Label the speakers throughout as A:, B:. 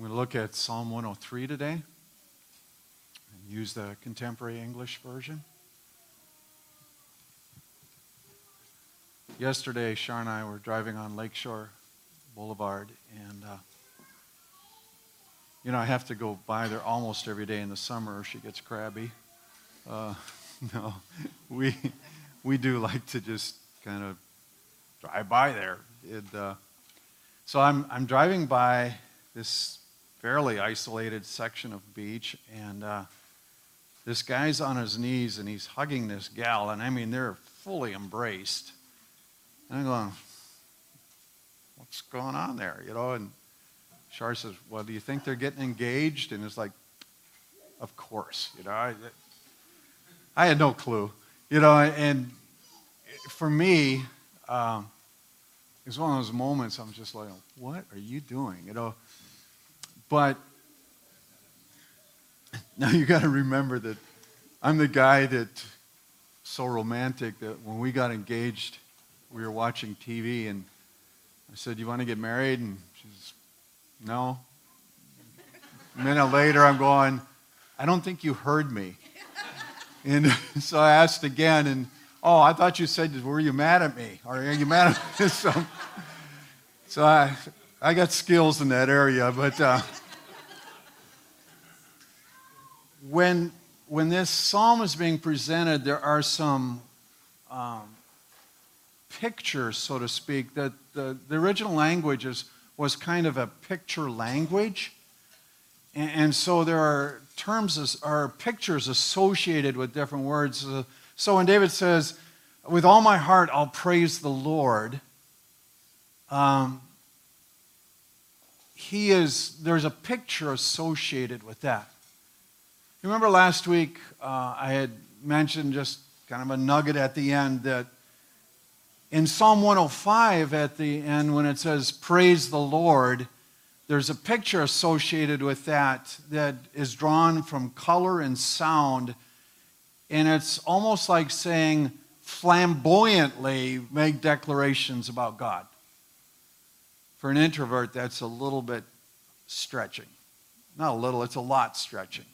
A: I'm going to look at Psalm 103 today and use the contemporary English version. Yesterday, Shar and I were driving on Lakeshore Boulevard, and uh, you know, I have to go by there almost every day in the summer or she gets crabby. Uh, no, we, we do like to just kind of drive by there. It, uh, so I'm, I'm driving by this fairly isolated section of beach, and uh, this guy's on his knees and he's hugging this gal, and I mean, they're fully embraced. And I'm going, what's going on there? You know, and Shar says, well, do you think they're getting engaged? And it's like, of course. You know, I, I had no clue. You know, and for me, um, it's one of those moments I'm just like, what are you doing? You know, but now you got to remember that I'm the guy that so romantic that when we got engaged, we were watching TV and I said, "You want to get married?" And she says, "No." A minute later, I'm going, "I don't think you heard me." And so I asked again, and oh, I thought you said, "Were you mad at me?" Are you mad at me? so, so I, I got skills in that area, but. Uh, when, when this psalm is being presented, there are some um, pictures, so to speak, that the, the original language is, was kind of a picture language. And, and so there are terms, are pictures associated with different words. So when David says, with all my heart, I'll praise the Lord. Um, he is, there's a picture associated with that. You remember last week uh, I had mentioned just kind of a nugget at the end that in Psalm 105 at the end, when it says, Praise the Lord, there's a picture associated with that that is drawn from color and sound. And it's almost like saying, flamboyantly make declarations about God. For an introvert, that's a little bit stretching. Not a little, it's a lot stretching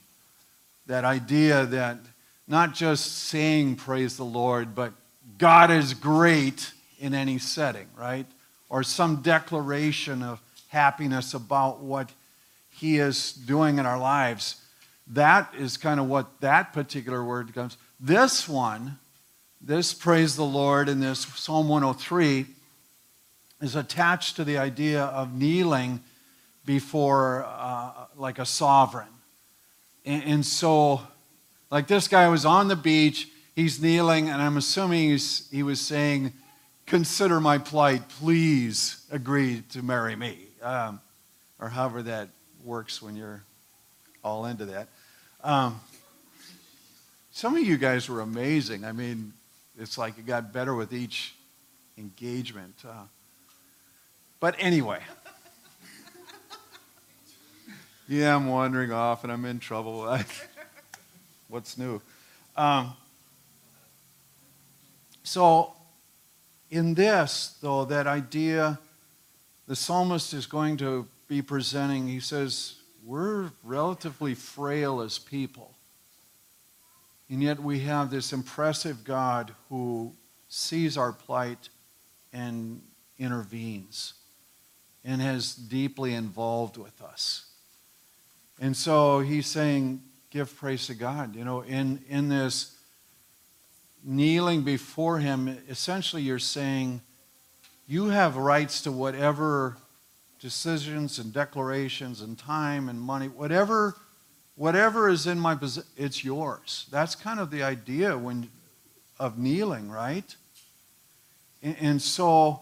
A: that idea that not just saying praise the Lord, but God is great in any setting, right? Or some declaration of happiness about what He is doing in our lives. That is kind of what that particular word comes. This one, this praise the Lord in this Psalm 103, is attached to the idea of kneeling before uh, like a sovereign and, and so, like this guy was on the beach, he's kneeling, and I'm assuming he was saying, Consider my plight, please agree to marry me. Um, or however that works when you're all into that. Um, some of you guys were amazing. I mean, it's like it got better with each engagement. Uh, but anyway. Yeah, I'm wandering off and I'm in trouble. What's new? Um, so, in this, though, that idea, the psalmist is going to be presenting, he says, we're relatively frail as people. And yet we have this impressive God who sees our plight and intervenes and is deeply involved with us. And so he's saying, give praise to God. You know, in, in this kneeling before him, essentially you're saying, you have rights to whatever decisions and declarations and time and money, whatever, whatever is in my possession, it's yours. That's kind of the idea when, of kneeling, right? And, and so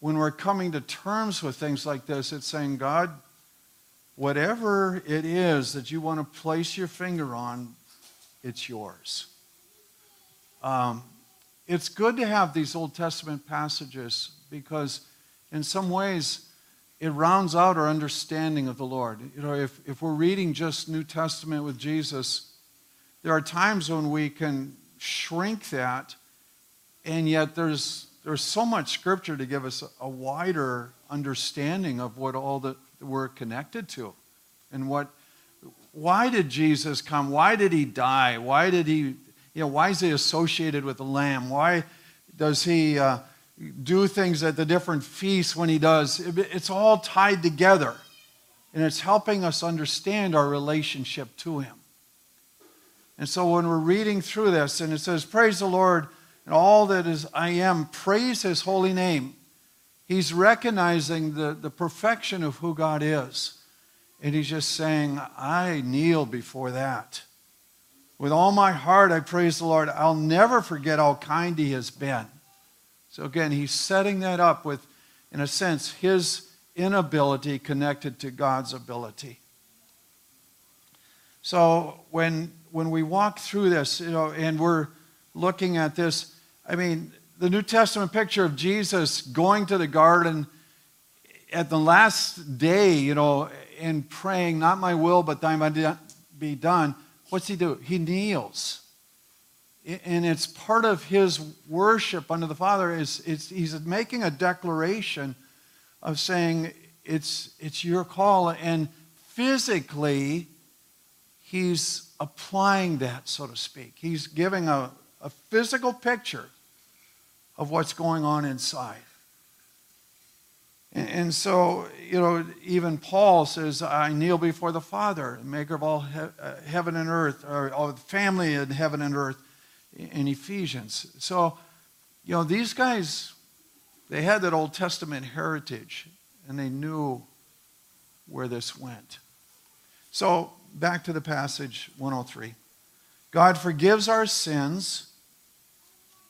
A: when we're coming to terms with things like this, it's saying, God, whatever it is that you want to place your finger on, it's yours. Um, it's good to have these Old Testament passages because, in some ways, it rounds out our understanding of the Lord. You know, if, if we're reading just New Testament with Jesus, there are times when we can shrink that, and yet there's, there's so much scripture to give us a, a wider understanding of what all the we're connected to. and what why did Jesus come? Why did he die? Why did he, you know, why is he associated with the Lamb? Why does he uh, do things at the different feasts when he does? It's all tied together, and it's helping us understand our relationship to him. And so when we're reading through this, and it says, Praise the Lord, and all that is I am, praise his holy name. He's recognizing the, the perfection of who God is. And he's just saying, I kneel before that. With all my heart, I praise the Lord. I'll never forget how kind he has been. So again, he's setting that up with, in a sense, his inability connected to God's ability. So when, when we walk through this, you know, and we're looking at this, I mean, the New Testament picture of Jesus going to the garden at the last day, you know, and praying, not my will, but thine be done, what's he do? He kneels. And it's part of his worship unto the Father. Is he's making a declaration of saying, it's, it's your call. And physically, he's applying that, so to speak. He's giving a, a physical picture of what's going on inside. And, so, you know, even Paul says, I kneel before the Father, maker of all he- uh, heaven and earth, or all family in heaven and earth in Ephesians. So, you know, these guys, they had that Old Testament heritage and they knew where this went. So, back to the passage 103. God forgives our sins,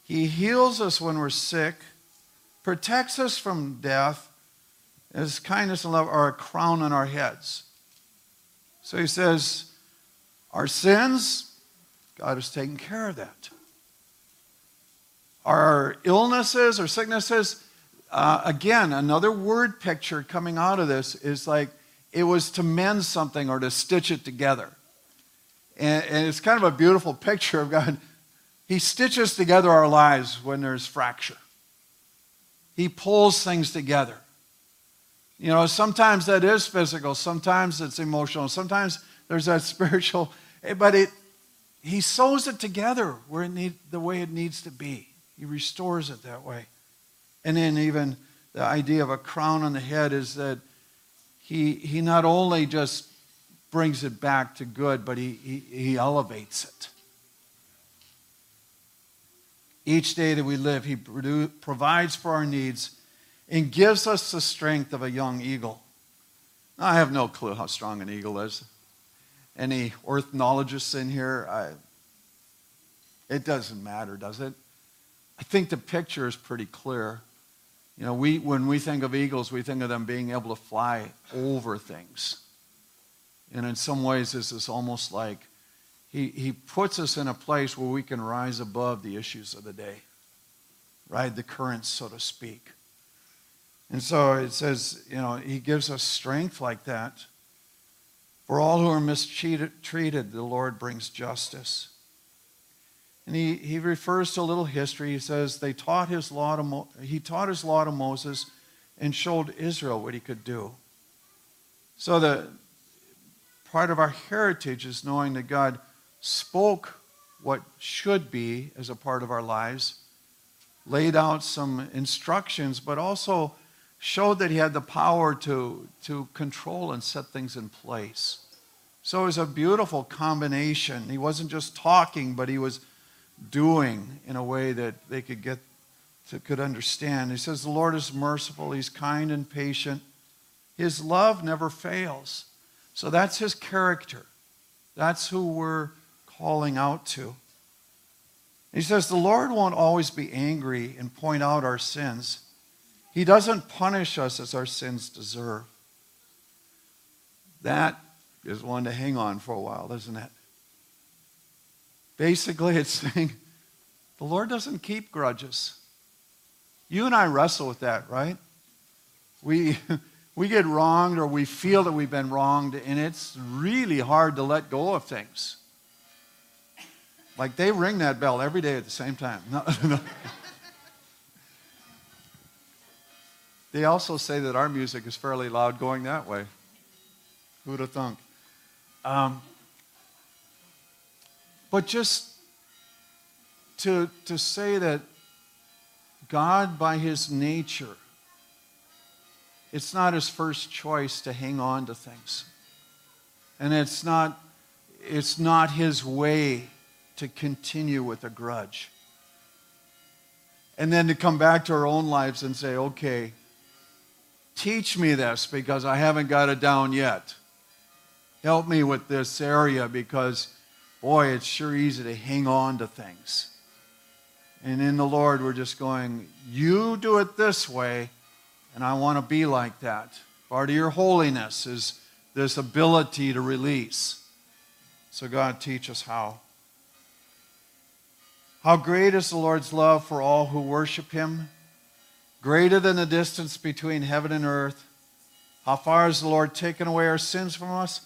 A: He heals us when we're sick, protects us from death his kindness and love are a crown on our heads. So he says, Our sins, God has taken care of that. Our illnesses or sicknesses, uh, again, another word picture coming out of this is like it was to mend something or to stitch it together. And, and it's kind of a beautiful picture of God. He stitches together our lives when there's fracture, He pulls things together. You know, sometimes that is physical, sometimes it's emotional, sometimes there's that spiritual, eh, but it, he sews it together where it need, the way it needs to be. He restores it that way. And then even the idea of a crown on the head is that he, he not only just brings it back to good, but he, he, he elevates it. Each day that we live, he provides for our needs and gives us the strength of a young eagle. Now, I have no clue how strong an eagle is. Any ornithologists in here? I, it doesn't matter, does it? I think the picture is pretty clear. You know, we, when we think of eagles, we think of them being able to fly over things. And in some ways, this is almost like he, he puts us in a place where we can rise above the issues of the day, ride the currents, so to speak. And so it says, you know, he gives us strength like that. For all who are mistreated, the Lord brings justice. And he, he refers to a little history. He says they taught his law to Mo- he taught his law to Moses and showed Israel what he could do. So the part of our heritage is knowing that God spoke what should be as a part of our lives, laid out some instructions, but also showed that he had the power to, to control and set things in place. So it was a beautiful combination. He wasn't just talking, but he was doing in a way that they could get to, could understand. He says, The Lord is merciful, he's kind and patient. His love never fails. So that's his character. That's who we're calling out to. He says, The Lord won't always be angry and point out our sins. He doesn't punish us as our sins deserve. That is one to hang on for a while, isn't it? Basically, it's saying the Lord doesn't keep grudges. You and I wrestle with that, right? We, we get wronged or we feel that we've been wronged, and it's really hard to let go of things. Like they ring that bell every day at the same time. No, no. They also say that our music is fairly loud going that way. Who'd have thunk? Um, but just to, to say that God, by his nature, it's not his first choice to hang on to things. And it's not, it's not his way to continue with a grudge. And then to come back to our own lives and say, okay, teach me this because I haven't got it down yet. Help me with this area because, boy, it's sure easy to hang on to things. And in the Lord, we're just going, you do it this way, and I want to be like that. Part of your holiness is this ability to release. So, God, teach us how. How great is the Lord's love for all who worship him? Greater than the distance between heaven and earth. How far has the Lord taken away our sins from us?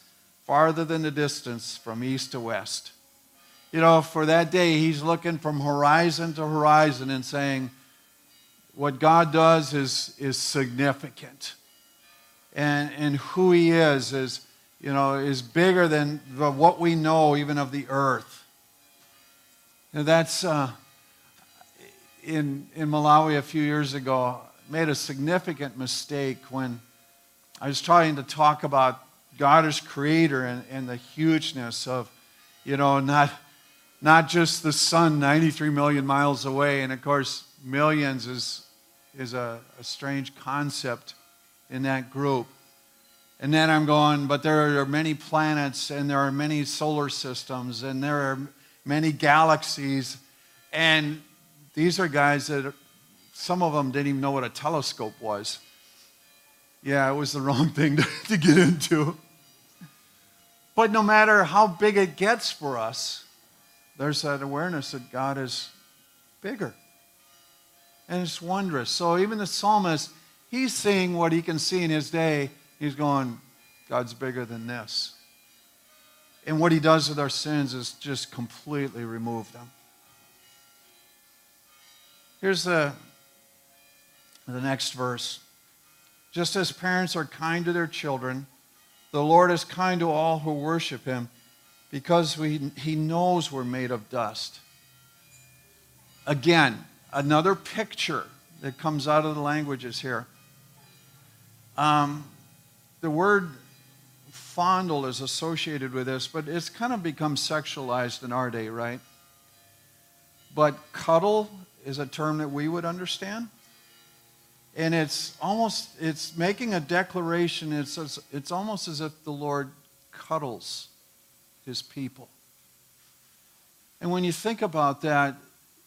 A: Farther than the distance from east to west. You know, for that day, he's looking from horizon to horizon and saying, what God does is, is significant. And, and who he is is, you know, is bigger than the, what we know even of the earth. That's uh, in, in Malawi a few years ago, made a significant mistake when I was trying to talk about God as creator and, and the hugeness of, you know, not, not just the sun 93 million miles away. And of course, millions is, is a, a strange concept in that group. And then I'm going, but there are many planets and there are many solar systems and there are many galaxies. And these are guys that some of them didn't even know what a telescope was. Yeah, it was the wrong thing to, to get into. But no matter how big it gets for us, there's that awareness that God is bigger. And it's wondrous. So even the psalmist, he's seeing what he can see in his day. He's going, God's bigger than this. And what he does with our sins is just completely remove them. Here's the, the next verse. Just as parents are kind to their children, the Lord is kind to all who worship him because we, he knows we're made of dust. Again, another picture that comes out of the languages here. Um, the word fondle is associated with this, but it's kind of become sexualized in our day, right? But cuddle is a term that we would understand. And it's almost, it's making a declaration. It's, it's almost as if the Lord cuddles his people. And when you think about that,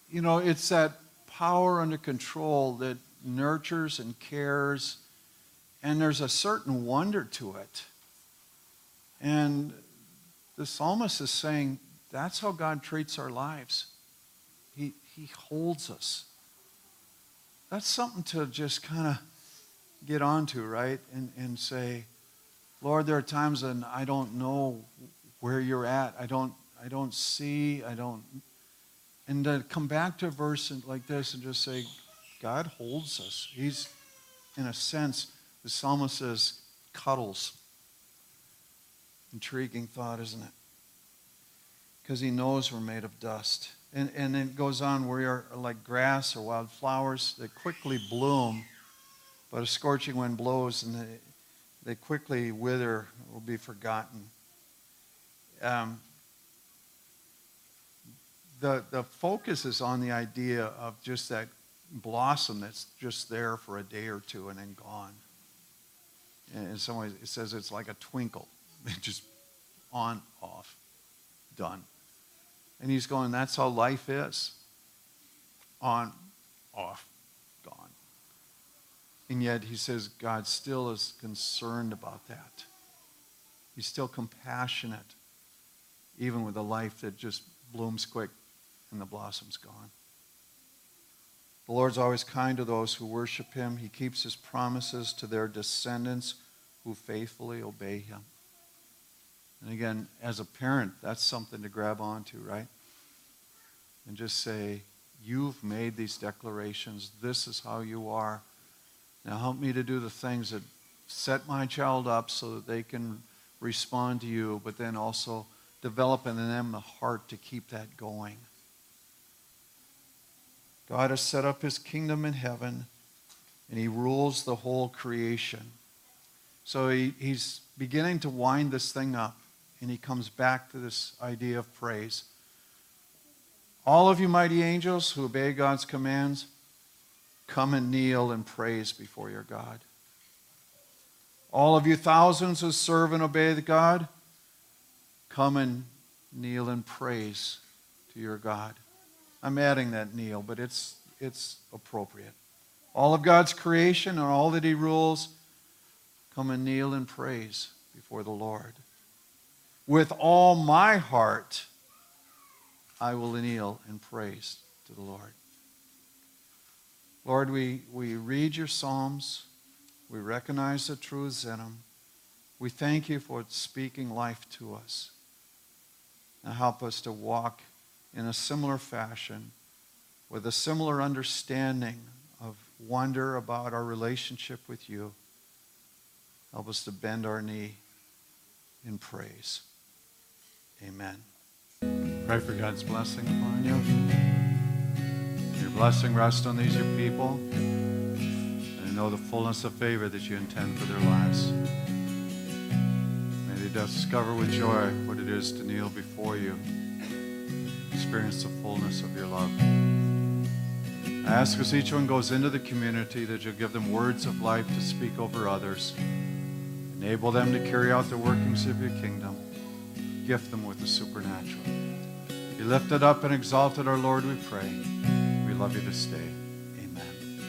A: you know, it's that power under control that nurtures and cares, and there's a certain wonder to it. And the psalmist is saying that's how God treats our lives. He, he holds us. That's something to just kind of get onto, right? And, and say, Lord, there are times when I don't know where you're at. I don't, I don't see, I don't. And to come back to a verse like this and just say, God holds us. He's, in a sense, the psalmist says, cuddles. Intriguing thought, isn't it? Because he knows we're made of dust. And, and it goes on, we are like grass or wild flowers that quickly bloom, but a scorching wind blows and they, they quickly wither, will be forgotten. Um, the, the focus is on the idea of just that blossom that's just there for a day or two and then gone. And in some ways, it says it's like a twinkle. just on, off, done. And he's going, that's how life is. On, off, gone. And yet he says God still is concerned about that. He's still compassionate, even with a life that just blooms quick and the blossom's gone. The Lord's always kind to those who worship him. He keeps his promises to their descendants who faithfully obey him. And again, as a parent, that's something to grab onto, right? And just say, You've made these declarations. This is how you are. Now help me to do the things that set my child up so that they can respond to you, but then also develop in them the heart to keep that going. God has set up his kingdom in heaven, and he rules the whole creation. So he, he's beginning to wind this thing up, and he comes back to this idea of praise. All of you mighty angels who obey God's commands, come and kneel and praise before your God. All of you thousands who serve and obey the God, come and kneel and praise to your God. I'm adding that kneel, but it's, it's appropriate. All of God's creation and all that He rules, come and kneel and praise before the Lord. With all my heart, I will kneel in praise to the Lord. Lord, we, we read your Psalms. We recognize the truths in them. We thank you for speaking life to us. And help us to walk in a similar fashion with a similar understanding of wonder about our relationship with you. Help us to bend our knee in praise. Amen. Pray for God's blessing upon you. Your blessing rest on these your people. And know the fullness of favor that you intend for their lives. May they discover with joy what it is to kneel before you. Experience the fullness of your love. I ask as each one goes into the community that you'll give them words of life to speak over others. Enable them to carry out the workings of your kingdom. Gift them with the supernatural. Be lifted up and exalted, our Lord, we pray. We love you this day.